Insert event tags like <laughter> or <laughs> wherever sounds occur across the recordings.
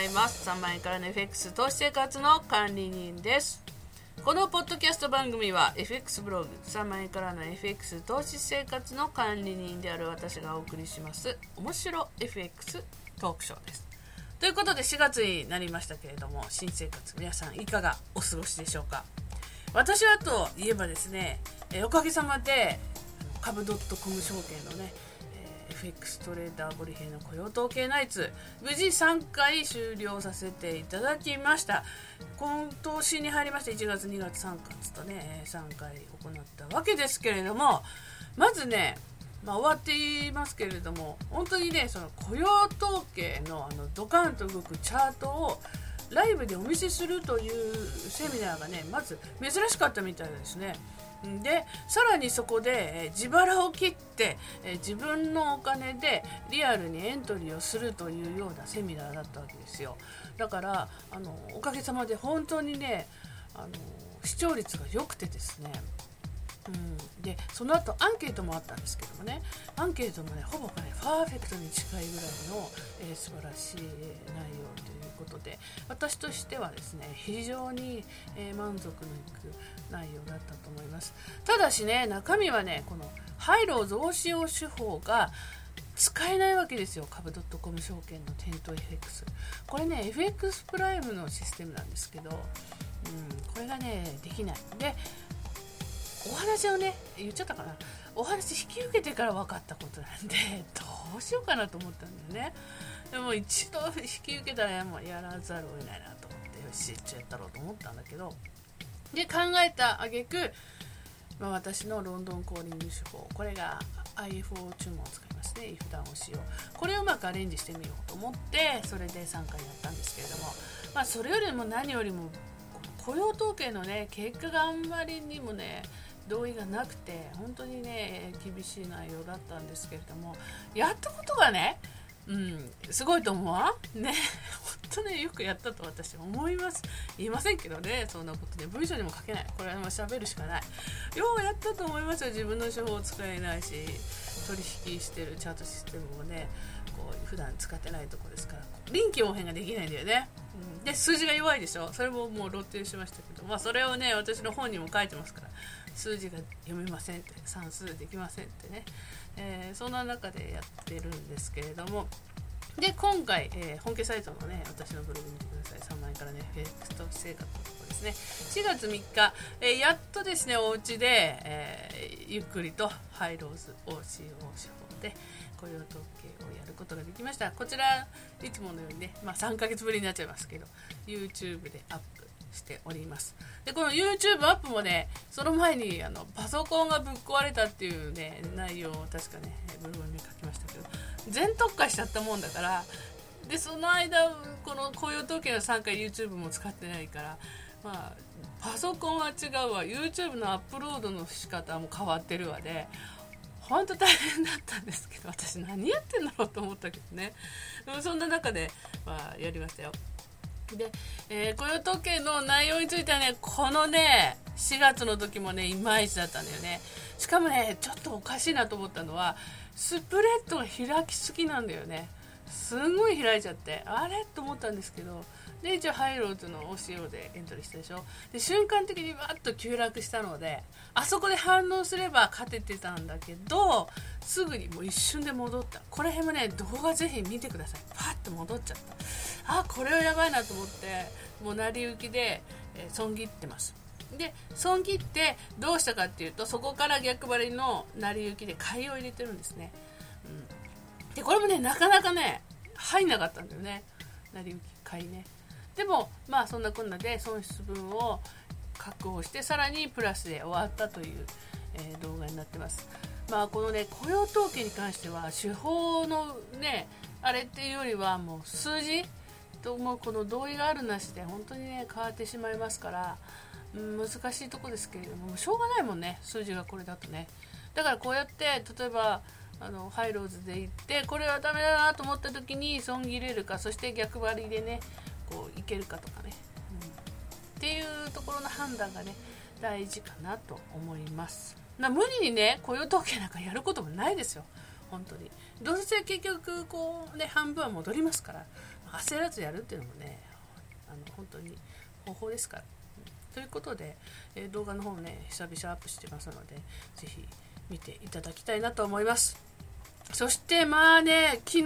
ざいます。3万円からの FX 投資生活の管理人です。このポッドキャスト番組は FX ブログ3万円からの FX 投資生活の管理人である私がお送りします面白 FX トークショーです。ということで4月になりましたけれども新生活皆さんいかがお過ごしでしょうか？私はといえばですねおかげさまで株 .com 証券のね FX トレーダーボリヘイの雇用統計ナイツ無事3回終了させていただきました今年に入りまして1月2月3月とね3回行ったわけですけれどもまずねまあ、終わっていますけれども本当にねその雇用統計のあのドカンと動くチャートをライブでお見せするというセミナーがねまず珍しかったみたいですね。でさらにそこで、自腹を切って、自分のお金でリアルにエントリーをするというようなセミナーだったわけですよ。だからあのおかげさまで本当にねあの視聴率が良くてですね。うん、でその後アンケートもあったんですけどもね。アンケートもねほぼねパーフェクトに近いぐらいの、えー、素晴らしい内容ということで。私としてはですね非常に、えー、満足のいく内容だったと思います。ただしね中身はねこの廃炉増資用手法が使えないわけですよ。株 .com 証券の店頭 FX これね FX プライムのシステムなんですけど、うん、これがねできない。でお話をね言っちゃったかな。お話引き受けてから分かったことなんで <laughs> どうしようかなと思ったんだよね。でも一度引き受けたらもうやらざるを得ないなと思ってよし一応やったろうと思ったんだけどで考えた挙句まあ、私のロンドンコーリング手法。これが IFO 注文を使いますね。if ダウンをしようこれをうまくアレンジしてみようと思ってそれで3回やったんですけれども、まあ、それよりも何よりも雇用統計のね結果があんまりにもね同意がなくて本当にね厳しい内容だったんですけれども。やったことがねうん、すごいと思うわ。んね。<laughs> 本当ねよくやったと私は思います。言いませんけどね。そんなことで文章にも書けない。これはもう喋るしかない。ようやったと思いますよ。自分の手法を使えないし取引してるチャートシステムもねこう普段使ってないとこですから。臨機応変ができないんだよね、うん、で数字が弱いでしょ。それももう露呈しましたけど。まあそれをね私の本にも書いてますから。数字が読めませんって算数できませんってね、えー、そんな中でやってるんですけれども。で今回、えー、本家サイトのね私のブログ見てください。3万円からねフェクト生活のとこですね。4月3日、えー、やっとですねお家で、え、ゆっくりとハイローズを使用手法で雇用統計をやることができました。こちらいつものようにね、まあ、3ヶ月ぶりになっちゃいますけど YouTube でアップしております。でこの YouTube アップもねその前にあのパソコンがぶっ壊れたっていうね内容を確かねブログに書きましたけど全特化しちゃったもんだからでその間この雇用統計の3回 YouTube も使ってないからまあパソコンは違うわ。YouTube のアップロードの仕方も変わってるわで本当大変だったんですけど私何やってんだろうと思ったけどねでもそんな中で、まあ、やりましたよで、えー、雇用統計の内容についてはね、このね、4月の時もね、いまいちだったんだよね。しかもね、ちょっとおかしいなと思ったのは、スプレッドが開きすぎなんだよね。すごい開いちゃって、あれ？と思ったんですけど、で、一応ハイローズの OCO でエントリーしたでしょ？で、瞬間的にわっと急落したので、あそこで反応すれば勝ててたんだけど、すぐにもう一瞬で戻った。これ辺もね、動画ぜひ見てください。パッと戻っちゃった。あ、これはやばいなと思って、もう成り行きで、えー、損切ってます。で損切ってどうしたかっていうとそこから逆張りの成り行きで買いを入れてるんですね、うん、でこれもねなかなかね入んなかったんだよね。成り行き買いね。でもまあそんなこんなで損失分を確保してさらにプラスで終わったという、えー、動画になってます。まあこのね雇用統計に関しては手法のねあれっていうよりはもう数字ともうこの同意があるなしで本当にね変わってしまいますから、うん、難しいとこですけれどもしょうがないもんね数字がこれだとね。だからこうやって例えばあのハイローズで行ってこれはダメだなと思った時に損切れるかそして逆張りでねこういけるかとかね、うん、っていうところの判断がね大事かなと思います。な無理にね雇用統計なんかやることもないですよ。本当に。どうせ結局こうね半分は戻りますから焦らずやるっていうのもねあの本当に方法ですから。ということで、え、動画の方ね久々アップしてますので是非見ていただきたいなと思います。そしてまあね昨日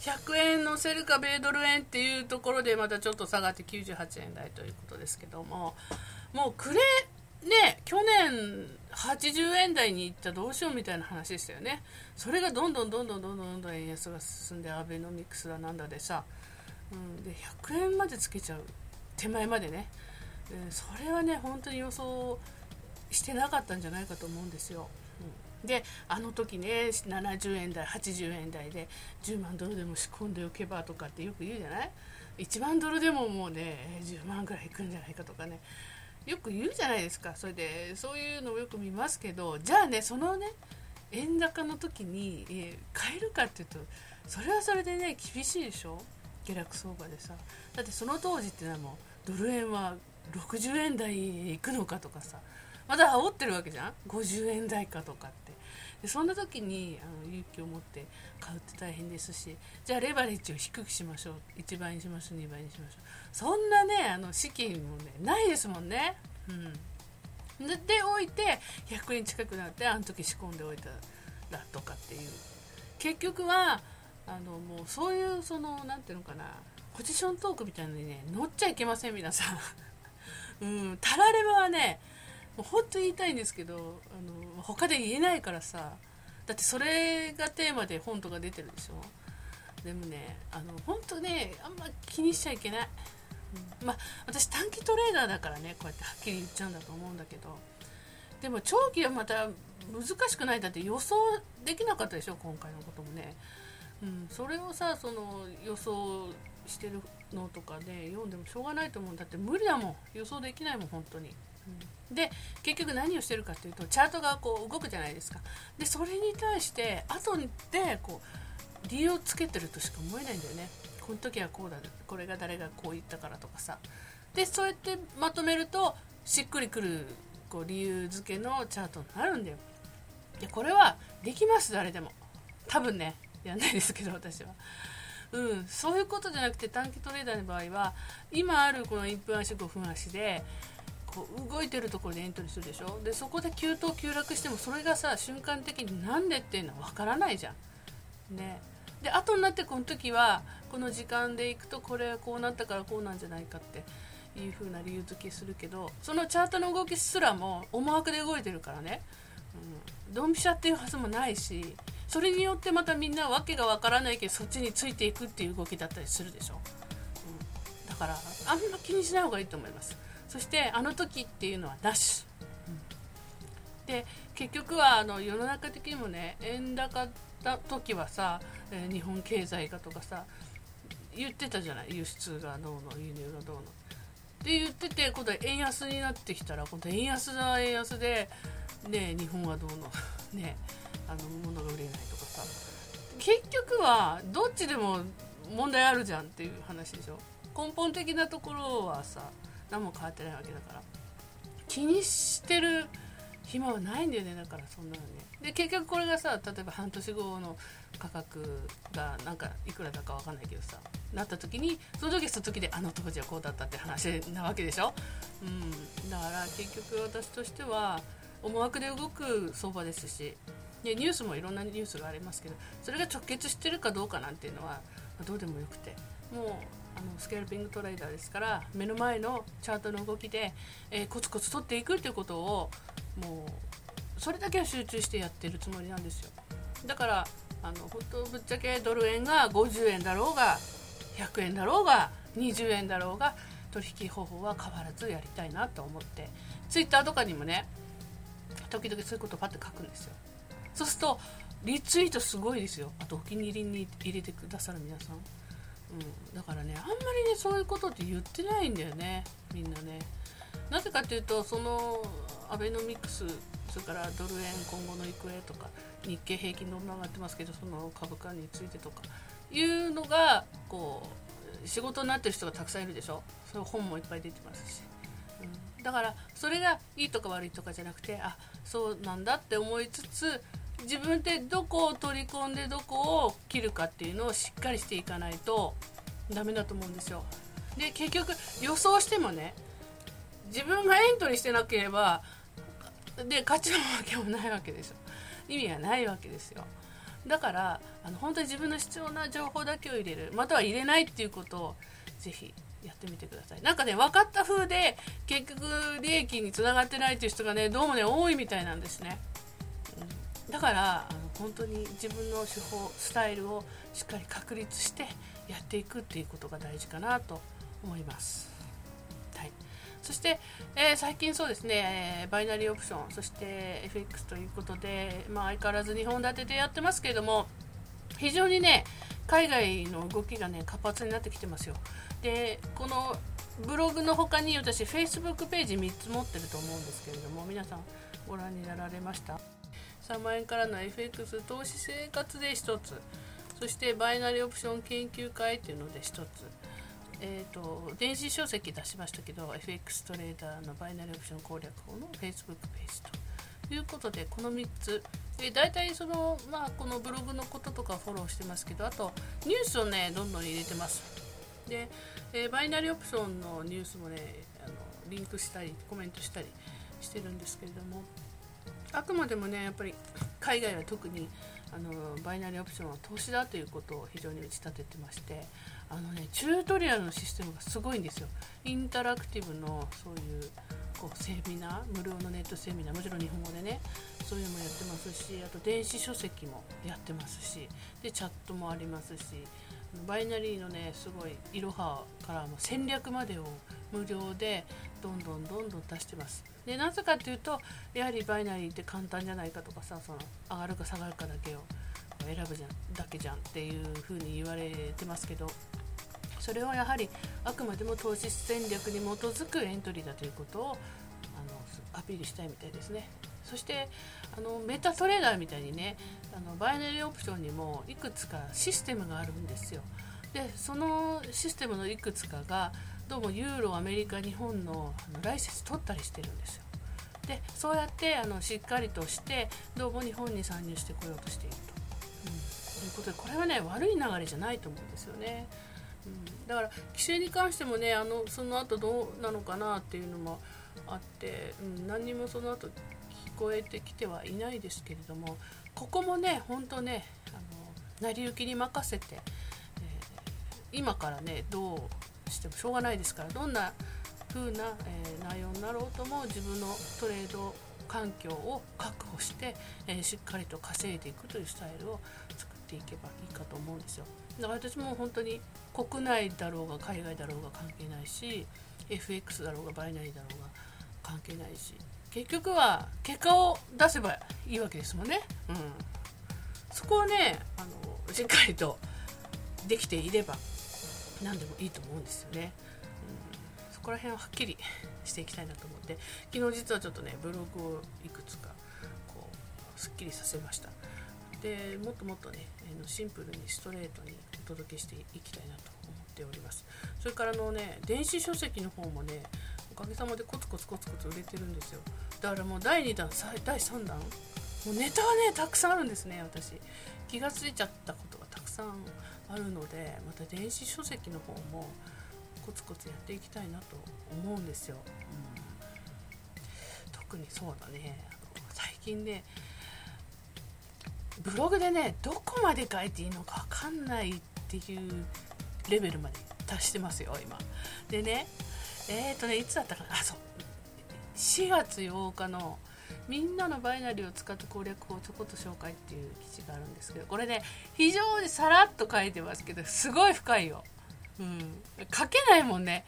100円のせるか米ドル円っていうところでまたちょっと下がって98円台ということですけどももうくれね去年80円台に行ったどうしようみたいな話でしたよね。それがどんどんどんどんどんどんどん円安が進んでアベノミクスだなんだでさ、うん、で100円までつけちゃう手前までね、うん、それはね本当に予想してなかったんじゃないかと思うんですよ。であの時ね70円台80円台で10万ドルでも仕込んでおけばとかってよく言うじゃない？1万ドルでももうね10万ぐらいいくんじゃないかとかね。よく言うじゃないですか。それでそういうのをよく見ますけどじゃあねそのね円高の時に、えー、買えるかっていうとそれはそれでね厳しいでしょ？下落相場でさ。だってその当時ってのはもうドル円は60円台行くのかとかさ。まだ煽ってるわけじゃん？50円台かとかって。でそんな時にあの勇気を持って買うって大変ですしじゃあレバレッジを低くしましょう。1倍にしましょう2倍にしましょう。そんなねあの資金もねないですもんね。うん。でおいて100円近くなってあの時仕込んでおいたらとかっていう。結局はあのもうそういうその何ていうのかなポジショントークみたいなのにね乗っちゃいけません皆さん。うん、タラレバはねもう本当に言いたいんですけどあの他で言えないからさだってそれがテーマで本とか出てるでしょ？でもねあの本当ねあんま気にしちゃいけない、うん、まあ私短期トレーダーだからねこうやってはっきり言っちゃうんだと思うんだけどでも長期はまた難しくない。だって予想できなかったでしょ？今回のこともね、うん、それをさその予想してるのとかで読んでもしょうがないと思う。んだって無理だもん。予想できないもん本当に。で結局何をしてるかっていうとチャートがこう動くじゃないですか。でそれに対して後でこう理由をつけてるとしか思えないんだよね。この時はこうだこれが誰がこう言ったからとかさ。でそうやってまとめるとしっくりくるこう理由付けのチャートになるんだよ。でこれはできます誰でも。多分ね。やんないですけど私は。うん、そういうことじゃなくて短期トレーダーの場合は今あるこの1分足5分足でこう動いてるところでエントリーするでしょ？でそこで急騰急落してもそれがさ瞬間的になんでっていうのは分からないじゃん。ね、で後になってこの時はこの時間でいくとこれこうなったからこうなんじゃないかっていう風な理由付けするけどそのチャートの動きすらも思惑で動いてるからね、うん、ドンピシャっていうはずもないしそれによってまたみんな訳がわからないけどそっちについていくっていう動きだったりするでしょ、うん、だからあんま気にしない方がいいと思います。そしてあの時っていうのはなし、うん、で結局はあの世の中的にもね円高だ時はさ、えー、日本経済がとかさ言ってたじゃない？輸出がどうの輸入がどうの。って言ってて今度は円安になってきたら今度円安だ円安でね日本はどうの？<laughs> ねあの物が売れないとかさ。結局はどっちでも問題あるじゃんっていう話でしょ？根本的なところはさ何も変わってないわけだから。気にしてる暇はないんだよねだからそんなのね。で結局これがさ例えば半年後の価格がなんかいくらだか分かんないけどさなった時にその時その時であの当時はこうだったって話なわけでしょ、うん、だから結局私としては思惑で動く相場ですしでニュースもいろんなニュースがありますけどそれが直結してるかどうかなんていうのはどうでもよくて。もうあのスケールピングトレーダーですから目の前のチャートの動きで、えー、コツコツ取っていくっていうことをもうそれだけは集中してやってるつもりなんですよ。だからあの本当ぶっちゃけドル円が50円だろうが100円だろうが20円だろうが取引方法は変わらずやりたいなと思ってツイッターとかにもね時々そういうことをパッて書くんですよ。そうするとリツイートすごいですよ。あとお気に入りに入れてくださる皆さん、うん、だからねあんまりねそういうことって言ってないんだよね。みんなね。なぜかというとそのアベノミクスそれからドル円今後の行方とか日経平均どんな上がってますけどその株価についてとかいうのがこう仕事になってる人がたくさんいるでしょ。そういう本もいっぱい出てますし。うん、だからそれがいいとか悪いとかじゃなくてあそうなんだって思いつつ自分でどこを取り込んでどこを切るかっていうのをしっかりしていかないとダメだと思うんですよ。で結局予想してもね自分がエントリーしてなければで勝ちのわけもないわけですよ。意味がないわけですよ。だからあの本当に自分の必要な情報だけを入れる。または入れないっていうことをぜひやってみてください。なんかね分かった風で結局利益につながってないっていう人がねどうもね多いみたいなんですね、だからあの本当に自分の手法スタイルをしっかり確立してやっていくっていうことが大事かなと思います。はいそして、えー、最近そうですね、えー、バイナリーオプション、そして FX ということで、まあ、相変わらず2本立てでやってますけれども、非常にね、海外の動きがね、活発になってきてますよ。で、このブログの他に私、Facebook ページ3つ持ってると思うんですけれども、皆さんご覧になられました？3万円からの FX 投資生活で1つ、そしてバイナリーオプション研究会っていうので1つ、えーと、電子書籍出しましたけど FX トレーダーのバイナリーオプション攻略法の Facebook ページと。いうことでこの3つ、えー、大体その、まあ、このブログのこととかフォローしてますけどあとニュースをねどんどん入れてます。で、えー、バイナリーオプションのニュースもねあのリンクしたりコメントしたりしてるんですけれども。あくまでもねやっぱり海外は特にあのバイナリーオプションは投資だということを非常に打ち立ててましてあのねチュートリアルのシステムがすごいんですよ。インタラクティブのそういうこうセミナー無料のネットセミナーもちろん日本語でねそういうのもやってますしあと電子書籍もやってますしでチャットもありますしバイナリーのねすごいいろはからも戦略までを無料でどんどんどんどん出してますでなぜかっていうとやはりバイナリーって簡単じゃないかとかさその上がるか下がるかだけを選ぶじゃんだけじゃんっていう風に言われてますけどそれはやはりあくまでも投資戦略に基づくエントリーだということをあのアピールしたいみたいですね。そしてあのメタトレーダーみたいにねあのバイナリーオプションにもいくつかシステムがあるんですよ。でそのシステムのいくつかがどうもユーロアメリカ日本のあのライセンス取ったりしてるんですよ。でそうやってあのしっかりとしてどうも日本に参入してこようとしていると。うん、ということでこれはね悪い流れじゃないと思うんですよね。うんだから規制に関してもねあのその後どうなのかなっていうのもあって、うん、何にもその後聞こえてきてはいないですけれどもここもね本当ねあの成り行きに任せて、えー、今からねどうしてもしょうがないですからどんな風な、え、内容になろうとも自分のトレード環境を確保して、え、しっかりと稼いでいくというスタイルを作っていけばいいかと思うんですよ。だから私も本当に国内だろうが海外だろうが関係ないし FX だろうがバイナリーだろうが関係ないし結局は結果を出せばいいわけですもんね。うん、そこをねあのしっかりとできていれば何でもいいと思うんですよね。うん、そこら辺ははっきりしていきたいなと思って。昨日実はちょっとねブログをいくつかこうすっきりさせました。でもっともっとねシンプルにストレートにお届けしていきたいなと思っております。それからのね電子書籍の方もねおかげさまでコツコツコツコツ売れてるんですよ。だからもう第2弾第3弾もうネタはねたくさんあるんですね私。気が付いちゃったことがたくさん。あるのでまた電子書籍の方もコツコツやっていきたいなと思うんですよ、うん、特にそうだね。最近ねブログでねどこまで書いていいのか分かんないっていうレベルまで達してますよ今。でねえっ、ー、とねいつだったかな。あそう。4月8日のみんなのバイナリーを使った攻略法をちょこっと紹介っていう記事があるんですけどこれね非常にさらっと書いてますけどすごい深いよ、うん、書けないもんね。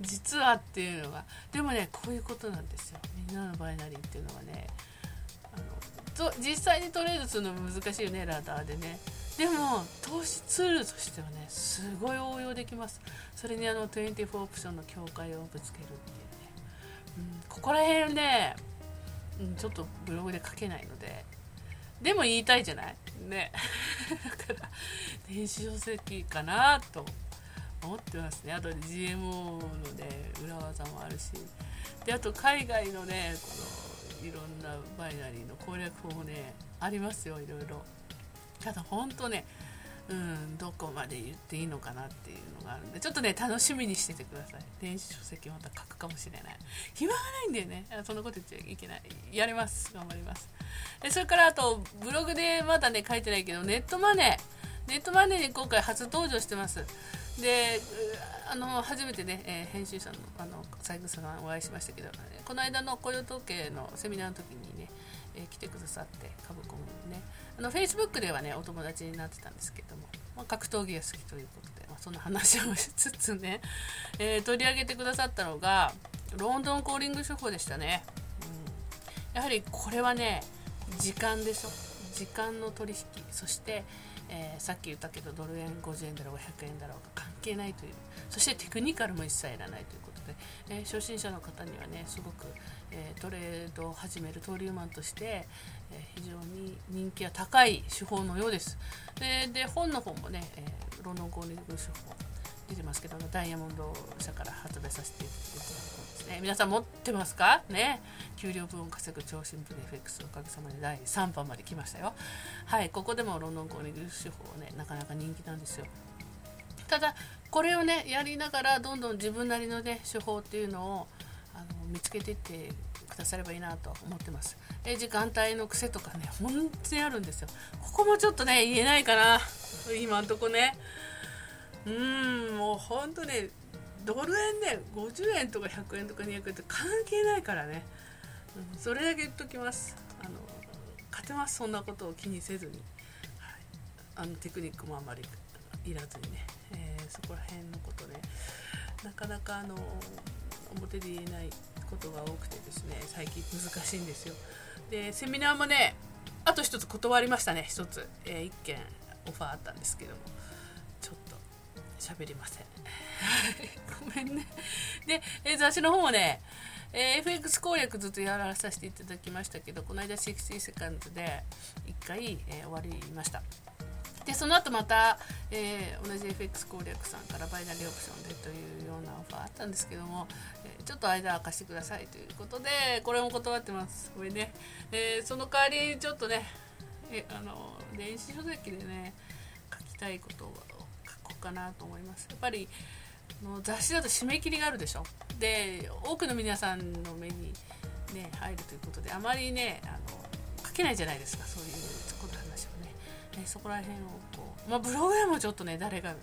実はっていうのが。でもねこういうことなんですよ。みんなのバイナリーっていうのはね。あのと実際にトレードするの難しいよねラダーでね。でも投資ツールとしてはねすごい応用できます。それにあの24オプションの境界をぶつけるっていうね、うん、ここら辺ね、うん、ちょっとブログで書けないので。でも言いたいじゃない？ね。だから電子書籍かなと思ってますね。あと GMO のね裏技もあるし。であと海外のねこのいろんなバイナリーの攻略法もねありますよいろいろ。ただ本当ねうんどこまで言っていいのかなっていうのがあるんでちょっとね楽しみにしててください。電子書籍また書くかもしれない。暇がないんだよね。そんなこと言っちゃいけない。やります。頑張ります。でそれからあとブログでまだね書いてないけどネットマネー。ネットマネーに今回初登場してます。であの初めてね、えー、編集者のあの三枝さんお会いしましたけど、この間の雇用統計のセミナーの時にね、えー、来てくださって株コムね。あのフェイスブックではねお友達になってたんですけども、まあ、格闘技が好きということで、まあ、そんな話をしつつね、えー、取り上げてくださったのがロンドンコーリング処方でしたね、うん、やはりこれはね時間でしょ。時間の取引。そしてえー、さっき言ったけどドル円50円だろうが100円だろうが関係ないというそしてテクニカルも一切いらないということで、えー、初心者の方にはねすごく、えー、トレードを始める登竜マンとして、え非常に人気が高い手法のようです。でで本の方もね、えロンドンコーニング手法出てますけどダイヤモンド社から発売させていただくんですね。皆さん持ってますか？ね。給料分を稼ぐ超新聞 FX おかげさまで第3版まで来ましたよ。はいここでもロンドンコーニング手法ねなかなか人気なんですよ。ただこれをねやりながらどんどん自分なりのね手法っていうのをあの見つけていってくださればいいなと思ってます。え時間帯の癖とかね本当にあるんですよ。ここもちょっとね言えないかな。今んとこね。うんもうほんとねドル円で50円とか100円とか200円って関係ないからね、うん、それだけ言っときます。あの勝てます。そんなことを気にせずに、はい、あのテクニックもあんまりいらずにね、そこら辺のことねなかなかあの表で言えないことが多くてですね最近難しいんですよ。でセミナーもねあと一つ断りましたね一つ、えー、1件オファーあったんですけども。ちょっと喋りません。<laughs> ごめんね。で、えー、雑誌の方もね、えー、FX 攻略ずっとやらさせていただきましたけどこの間60セカンドで1回、えー、終わりました。でその後また、えー、同じ FX 攻略さんからバイナリーオプションでというようなオファーあったんですけども、えー、ちょっと間明かしてくださいということでこれも断ってます。これね、えー、その代わりちょっとねえあの電子書籍でね書きたいことを書こうかなと思います。やっぱりの雑誌だと締め切りがあるでしょ。で多くの皆さんの目にね入るということであまりねあの書けないじゃないですか。そういうことねそこら辺をこうまあブログでもちょっとね誰が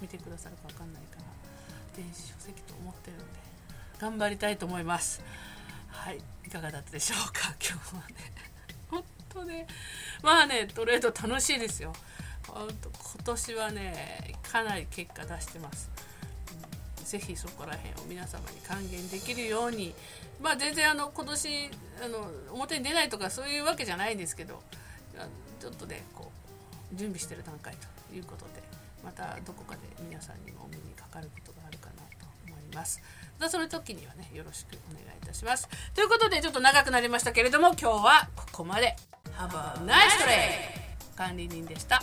見てくださるか分かんないから電子書籍と思ってるんで頑張りたいと思います。はいいかがだったでしょうか <laughs> 今日はね。本当ねまあねトレード楽しいですよ。今年はねかなり結果出してます。ぜひそこら辺を皆様に還元できるように。まあ全然あの今年あの表に出ないとかそういうわけじゃないんですけどちょっとねこう準備してる段階ということでまたどこかで皆さんにもお目にかかることがあるかなと思います。またその時にはねよろしくお願いいたします。ということでちょっと長くなりましたけれども今日はここまで。Have a nice day! 管理人でした。